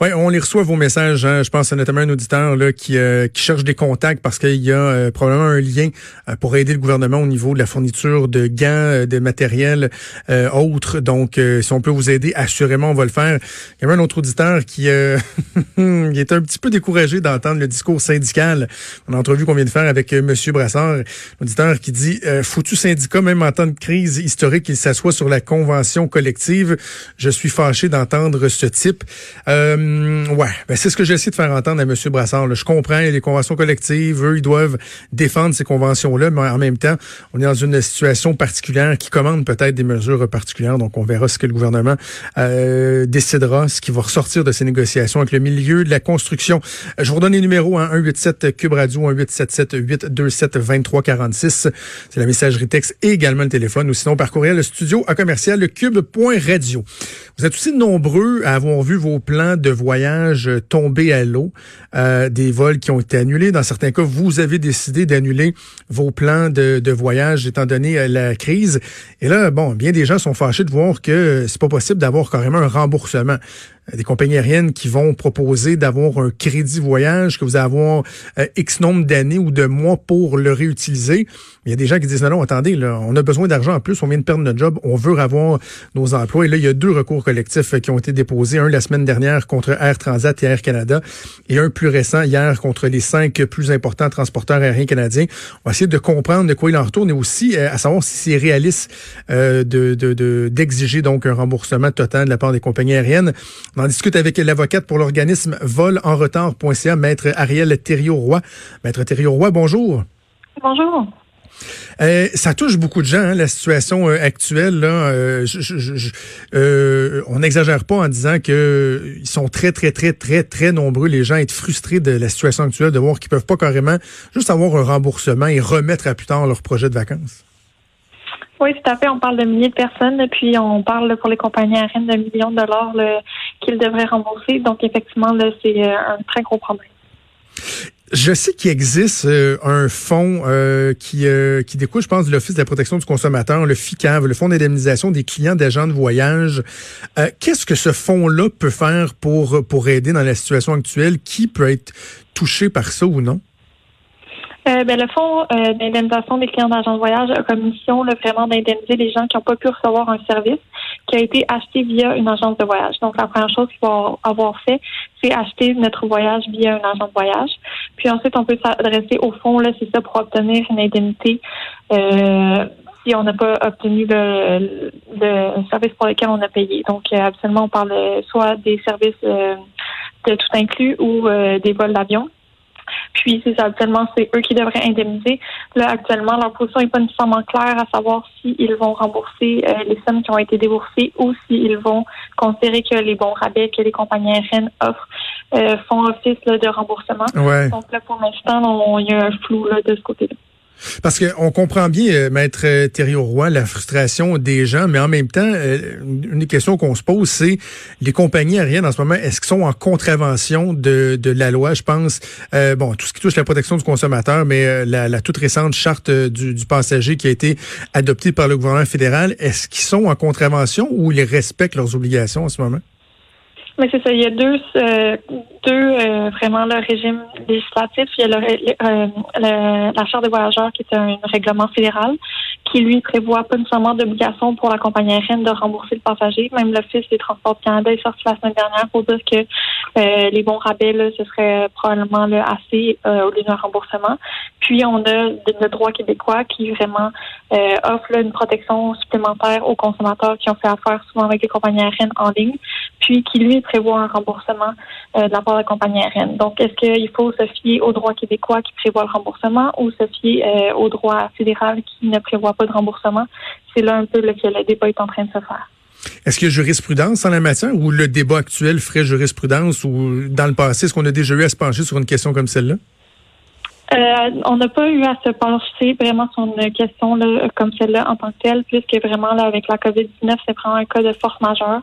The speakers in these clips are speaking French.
Oui, on les reçoit vos messages. Hein. Je pense à notamment un auditeur là, qui, euh, qui cherche des contacts parce qu'il y a euh, probablement un lien euh, pour aider le gouvernement au niveau de la fourniture de gants, de matériel autres. Donc, si on peut vous aider, assurément, on va le faire. Il y a un autre auditeur qui, qui est un petit peu découragé d'entendre le discours syndical. On a entrevu qu'on vient de faire avec Monsieur Brassard, auditeur qui dit foutu syndicat, même en temps de crise historique, il s'assoit sur la convention collective. Je suis fâché d'entendre ce type. Euh, ouais, ben c'est ce que j'essaie de faire entendre à M. Brassard. Je comprends, des conventions collectives, eux, ils doivent défendre ces conventions-là, mais en même temps, on est dans une situation particulière qui commande peut-être des mesures particulières. Donc, on verra ce que le gouvernement euh, décidera, ce qui va ressortir de ces négociations avec le milieu de la construction. Je vous redonne les numéros, hein, 187 Cube Radio, 1877 827 2346. C'est la messagerie texte et également le téléphone, ou sinon par courriel, le studio à commercial, le cube.radio. Vous êtes aussi nombreux à avoir vu vos plans de voyages tombés à l'eau, euh, des vols qui ont été annulés. Dans certains cas, vous avez décidé d'annuler vos plans de, de, voyage étant donné euh, la crise. Et là, bon, bien des gens sont fâchés de voir que c'est pas possible d'avoir carrément un remboursement des compagnies aériennes qui vont proposer d'avoir un crédit voyage, que vous allez avoir euh, X nombre d'années ou de mois pour le réutiliser. Il y a des gens qui disent non, non, attendez, là, on a besoin d'argent en plus, on vient de perdre notre job, on veut avoir nos emplois. Et là, il y a deux recours collectifs qui ont été déposés, un la semaine dernière contre Air Transat et Air Canada, et un plus récent hier contre les cinq plus importants transporteurs aériens canadiens. On va essayer de comprendre de quoi il en retourne et aussi euh, à savoir si c'est réaliste euh, de d'exiger de, donc un remboursement total de la part des compagnies aériennes. On en discute avec l'avocate pour l'organisme volenretard.ca, maître Ariel Thériault-Roy. Maître Thériault-Roy, bonjour. Bonjour. Euh, ça touche beaucoup de gens, hein, la situation euh, actuelle. Là, euh, euh, on n'exagère pas en disant que ils sont très, très, très, très, très nombreux, les gens, à être frustrés de la situation actuelle, de voir qu'ils peuvent pas carrément juste avoir un remboursement et remettre à plus tard leur projet de vacances. Oui, tout à fait. On parle de milliers de personnes, puis on parle pour les compagnies aériennes de millions de dollars qu'ils devraient rembourser. Donc, effectivement, c'est un très gros problème. Je sais qu'il existe euh, un fonds euh, qui, euh, qui découle, je pense, de l'Office de la protection du consommateur, le FICAV, le Fonds d'indemnisation des clients d'agents de voyage. Qu'est-ce que ce fonds-là peut faire pour, pour aider dans la situation actuelle? Qui peut être touché par ça ou non? Euh, ben, le fonds euh, d'indemnisation des clients d'agents de voyage a comme mission là, vraiment d'indemniser les gens qui n'ont pas pu recevoir un service qui a été acheté via une agence de voyage. Donc, la première chose qu'il faut avoir fait, c'est acheter notre voyage via une agence de voyage. Puis ensuite, on peut s'adresser au fonds, là, c'est ça, pour obtenir une indemnité euh, si on n'a pas obtenu le, le, service pour lequel on a payé. Donc, euh, absolument, on parle soit des services de tout inclus ou des vols d'avion. Puis c'est actuellement, c'est eux qui devraient indemniser. Là, actuellement, leur position n'est pas nécessairement claire à savoir s'ils vont rembourser euh, les sommes qui ont été déboursées ou s'ils vont considérer que les bons rabais que les compagnies aériennes offrent euh, font office de remboursement. Donc là, pour l'instant, il y a un flou là, de ce côté-là. Parce qu'on comprend bien, euh, Maître euh, Thierry Roy, la frustration des gens, mais en même temps, euh, une des questions qu'on se pose, c'est les compagnies aériennes en ce moment, est-ce qu'ils sont en contravention de, de la loi? Je pense, bon, tout ce qui touche la protection du consommateur, mais la, la, toute récente charte du, du, passager qui a été adoptée par le gouvernement fédéral, est-ce qu'ils sont en contravention ou ils respectent leurs obligations en ce moment? Mais c'est ça. Il y a deux, euh, deux euh, vraiment le régime législatif. Il y a le, euh, la charte des voyageurs qui est un règlement fédéral qui lui prévoit pas nécessairement d'obligation pour la compagnie aérienne de rembourser le passager. Même l'Office des Transports du Canada est sorti la semaine dernière pour dire que les bons rabais, là, ce serait probablement le assez au lieu d'un remboursement. Puis on a le droit québécois qui vraiment offre une protection supplémentaire aux consommateurs qui ont fait affaire souvent avec les compagnies aériennes en ligne, puis qui lui prévoit un remboursement euh, de la part de la compagnie aérienne. Donc, est-ce qu'il faut se fier au droit québécois qui prévoit le remboursement ou se fier euh, au droit fédéral qui ne prévoit pas de remboursement? C'est là un peu que le débat est en train de se faire. Est-ce qu'il y a jurisprudence en la matière ou le débat actuel ferait jurisprudence ou dans le passé, est-ce qu'on a déjà eu à se pencher sur une question comme celle-là? Euh, on n'a pas eu à se pencher vraiment sur une question là, comme celle-là en tant que telle, puisque vraiment là, avec la COVID-19, c'est vraiment un cas de force majeure.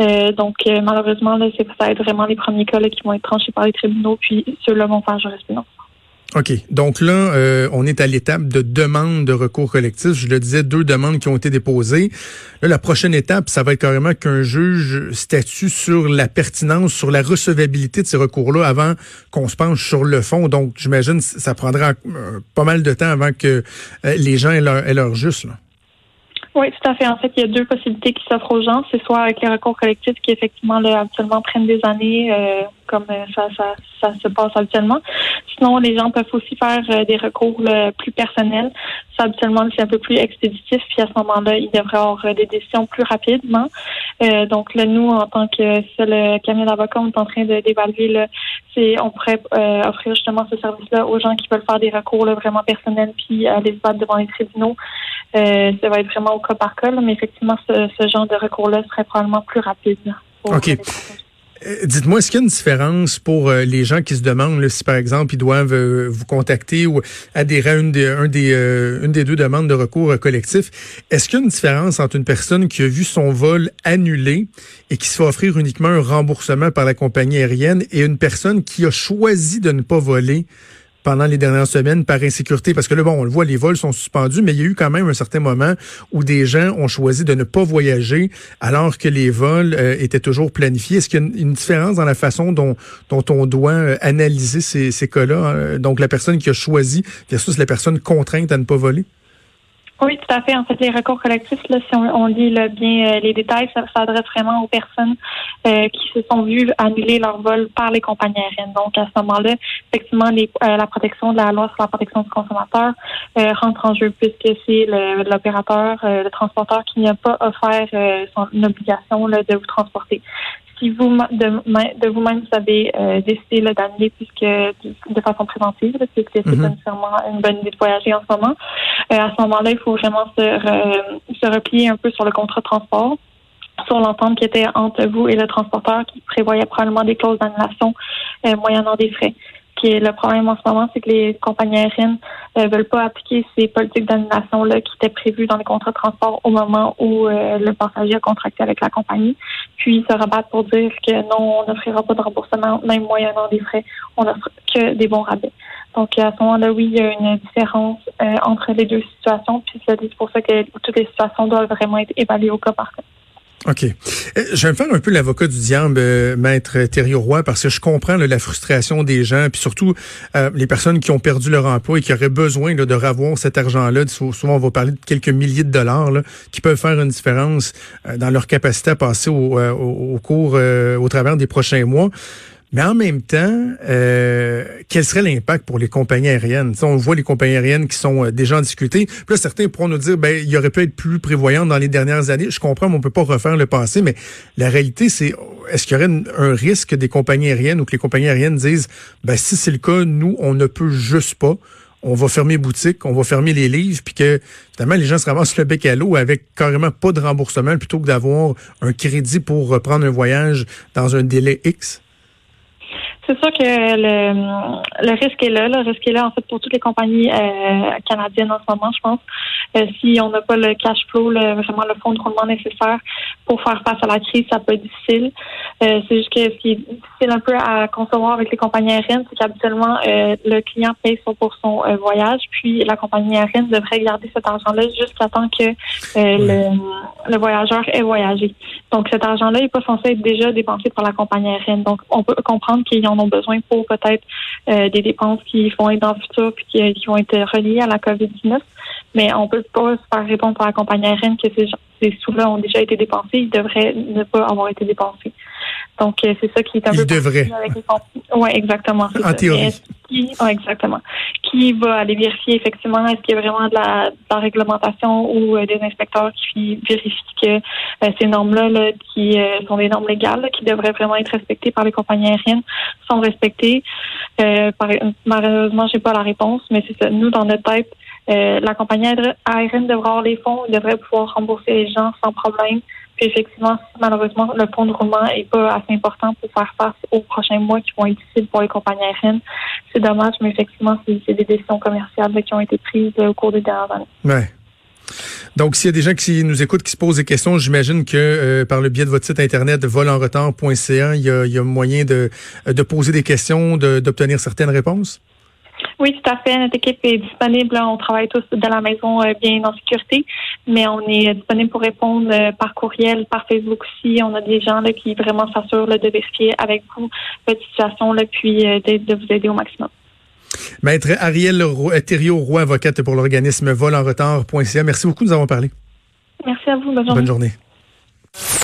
Euh, donc, euh, malheureusement, là, c'est, ça va être vraiment les premiers cas qui vont être tranchés par les tribunaux, puis ceux-là vont faire jurisprudence. OK. Donc là, euh, on est à l'étape de demande de recours collectif. Je le disais, deux demandes qui ont été déposées. Là, la prochaine étape, ça va être carrément qu'un juge statue sur la pertinence, sur la recevabilité de ces recours-là avant qu'on se penche sur le fond. Donc, j'imagine ça prendra euh, pas mal de temps avant que euh, les gens aient leur, aient leur juste. Là. Oui, tout à fait. En fait, il y a deux possibilités qui s'offrent aux gens. C'est soit avec les recours collectifs qui, effectivement, là, habituellement prennent des années, euh, comme euh, ça, ça, ça se passe habituellement. Sinon, les gens peuvent aussi faire euh, des recours plus personnels. Ça, habituellement, c'est un peu plus expéditif. Puis à ce moment-là, il devrait avoir des décisions plus rapidement. Donc là, nous, en tant que seul cabinet d'avocats, on est en train d'évaluer, c'est on pourrait offrir justement ce service-là aux gens qui veulent faire des recours vraiment personnels puis aller se battre devant les tribunaux. ça va être vraiment cas par cas, mais effectivement, ce, genre de recours-là serait probablement plus rapide. OK. Euh, dites-moi, est-ce qu'il y a une différence pour euh, les gens qui se demandent si, par exemple, ils doivent euh, vous contacter ou adhérer à une des, un des, deux demandes de recours collectif? Est-ce qu'il y a une différence entre une personne qui a vu son vol annulé et qui se fait offrir uniquement un remboursement par la compagnie aérienne et une personne qui a choisi de ne pas voler? Pendant les dernières semaines par insécurité? Parce que là, bon, on le voit, les vols sont suspendus, mais il y a eu quand même un certain moment où des gens ont choisi de ne pas voyager alors que les vols euh, étaient toujours planifiés. Est-ce qu'il y a une, différence dans la façon dont, on doit euh, analyser ces, ces cas-là? Hein? Donc, la personne qui a choisi versus la personne contrainte à ne pas voler? Oui, tout à fait. En fait, les recours collectifs, là, si on, lit bien euh, les détails, ça s'adresse vraiment aux personnes euh, qui se sont vues annuler leur vol par les compagnies aériennes. Donc, à ce moment-là, effectivement, les, euh, la protection de la loi sur la protection du consommateur rentre en jeu puisque c'est l'opérateur, le, transporteur qui n'a pas offert son obligation là, de vous transporter si vous de, vous-même vous avez euh, décidé d'annuler puisque de, façon préventive, puisque c'est mm-hmm. pas nécessairement une bonne idée de voyager en ce moment, euh, à ce moment-là, il faut vraiment se, se replier un peu sur le contrat de transport sur l'entente qui était entre vous et le transporteur qui prévoyait probablement des clauses d'annulation euh, moyennant des frais le problème en ce moment, c'est que les compagnies aériennes ne euh, veulent pas appliquer ces politiques d'annulation-là qui étaient prévues dans les contrats de transport au moment où euh, le passager a contracté avec la compagnie. Puis se rabattent pour dire que non, on n'offrira pas de remboursement, même moyennant des frais, on n'offre que des bons rabais. Donc à ce moment-là, oui, il y a une différence euh, entre les deux situations. Puis c'est pour ça que toutes les situations doivent vraiment être évaluées au cas par cas. OK. Euh, je vais me faire un peu l'avocat du diable, euh, maître Thierry Roy, parce que je comprends la frustration des gens, puis surtout euh, les personnes qui ont perdu leur emploi et qui auraient besoin de revoir cet argent-là. Souvent, on va parler de quelques milliers de dollars qui peuvent faire une différence dans leur capacité à passer au, au cours, au travers des prochains mois. Mais en même temps, euh, quel serait l'impact pour les compagnies aériennes? on voit les compagnies aériennes qui sont euh, déjà en difficulté. Puis là, certains pourront nous dire, ben, il aurait pu être plus prévoyant dans les dernières années. Je comprends, mais on peut pas refaire le passé, mais la réalité, c'est, est-ce qu'il y aurait un risque des compagnies aériennes ou que les compagnies aériennes disent, ben, si c'est le cas, nous, on ne peut juste pas on va fermer boutique, on va fermer les livres, puis que finalement les gens se ramassent le bec à l'eau avec carrément pas de remboursement plutôt que d'avoir un crédit pour reprendre un voyage dans un délai X? C'est sûr que le, le risque est là. Le risque est là, en fait, pour toutes les compagnies euh, canadiennes en ce moment, je pense. Euh, si on n'a pas le cash flow, vraiment le fonds de roulement nécessaire pour faire face à la crise, ça peut être difficile. Euh, c'est juste que ce qui est difficile un peu à concevoir avec les compagnies aériennes, c'est qu'habituellement, le client paye pour son voyage, puis la compagnie aérienne devrait garder cet argent-là jusqu'à temps que le, le voyageur ait voyagé. Donc, cet argent-là n'est pas censé être déjà dépensé par la compagnie aérienne. Donc, on peut comprendre qu'il y a en ont besoin pour peut-être euh, des dépenses qui vont être dans le futur puis qui, vont être reliées à la COVID-19. Mais on peut pas se faire répondre par la compagnie aérienne que ces, ces sous-là ont déjà été dépensés. Ils devraient ne pas avoir été dépensés. Donc, euh, c'est ça qui est un peu... devrait. Oui, exactement. En théorie. Qui, exactement. Qui va aller vérifier effectivement est-ce qu'il y a vraiment de la, de la réglementation ou euh, des inspecteurs qui vérifient que euh, ces normes-là, là, qui sont des normes légales, qui devraient vraiment être respectées par les compagnies aériennes, sont respectées? Par, malheureusement, j'ai pas la réponse, mais c'est ça. Nous, dans notre tête, la compagnie aérienne devrait avoir les fonds, devrait pouvoir rembourser les gens sans problème effectivement, malheureusement, le fonds de roulement n'est pas assez important pour faire face aux prochains mois qui vont être difficiles pour les compagnies aériennes, c'est dommage, mais effectivement, c'est des décisions commerciales qui ont été prises au cours des dernières années. Ouais. Donc, s'il y a des gens qui nous écoutent, qui se posent des questions, j'imagine que euh, par le biais de votre site internet volenretard.ca, il y a, il y a moyen de, de poser des questions, d'obtenir certaines réponses? Oui, tout à fait. Notre équipe est disponible. On travaille tous de la maison euh, bien en sécurité, mais on est disponible pour répondre euh, par courriel, par Facebook aussi. On a des gens là, qui vraiment s'assurent de vérifier avec vous votre situation, là, puis euh, de, vous aider au maximum. Maître Ariel Thériault, roi avocate pour l'organisme volenretard.ca. Merci beaucoup, nous avons parlé. Merci à vous. Bonne journée. Bonne journée.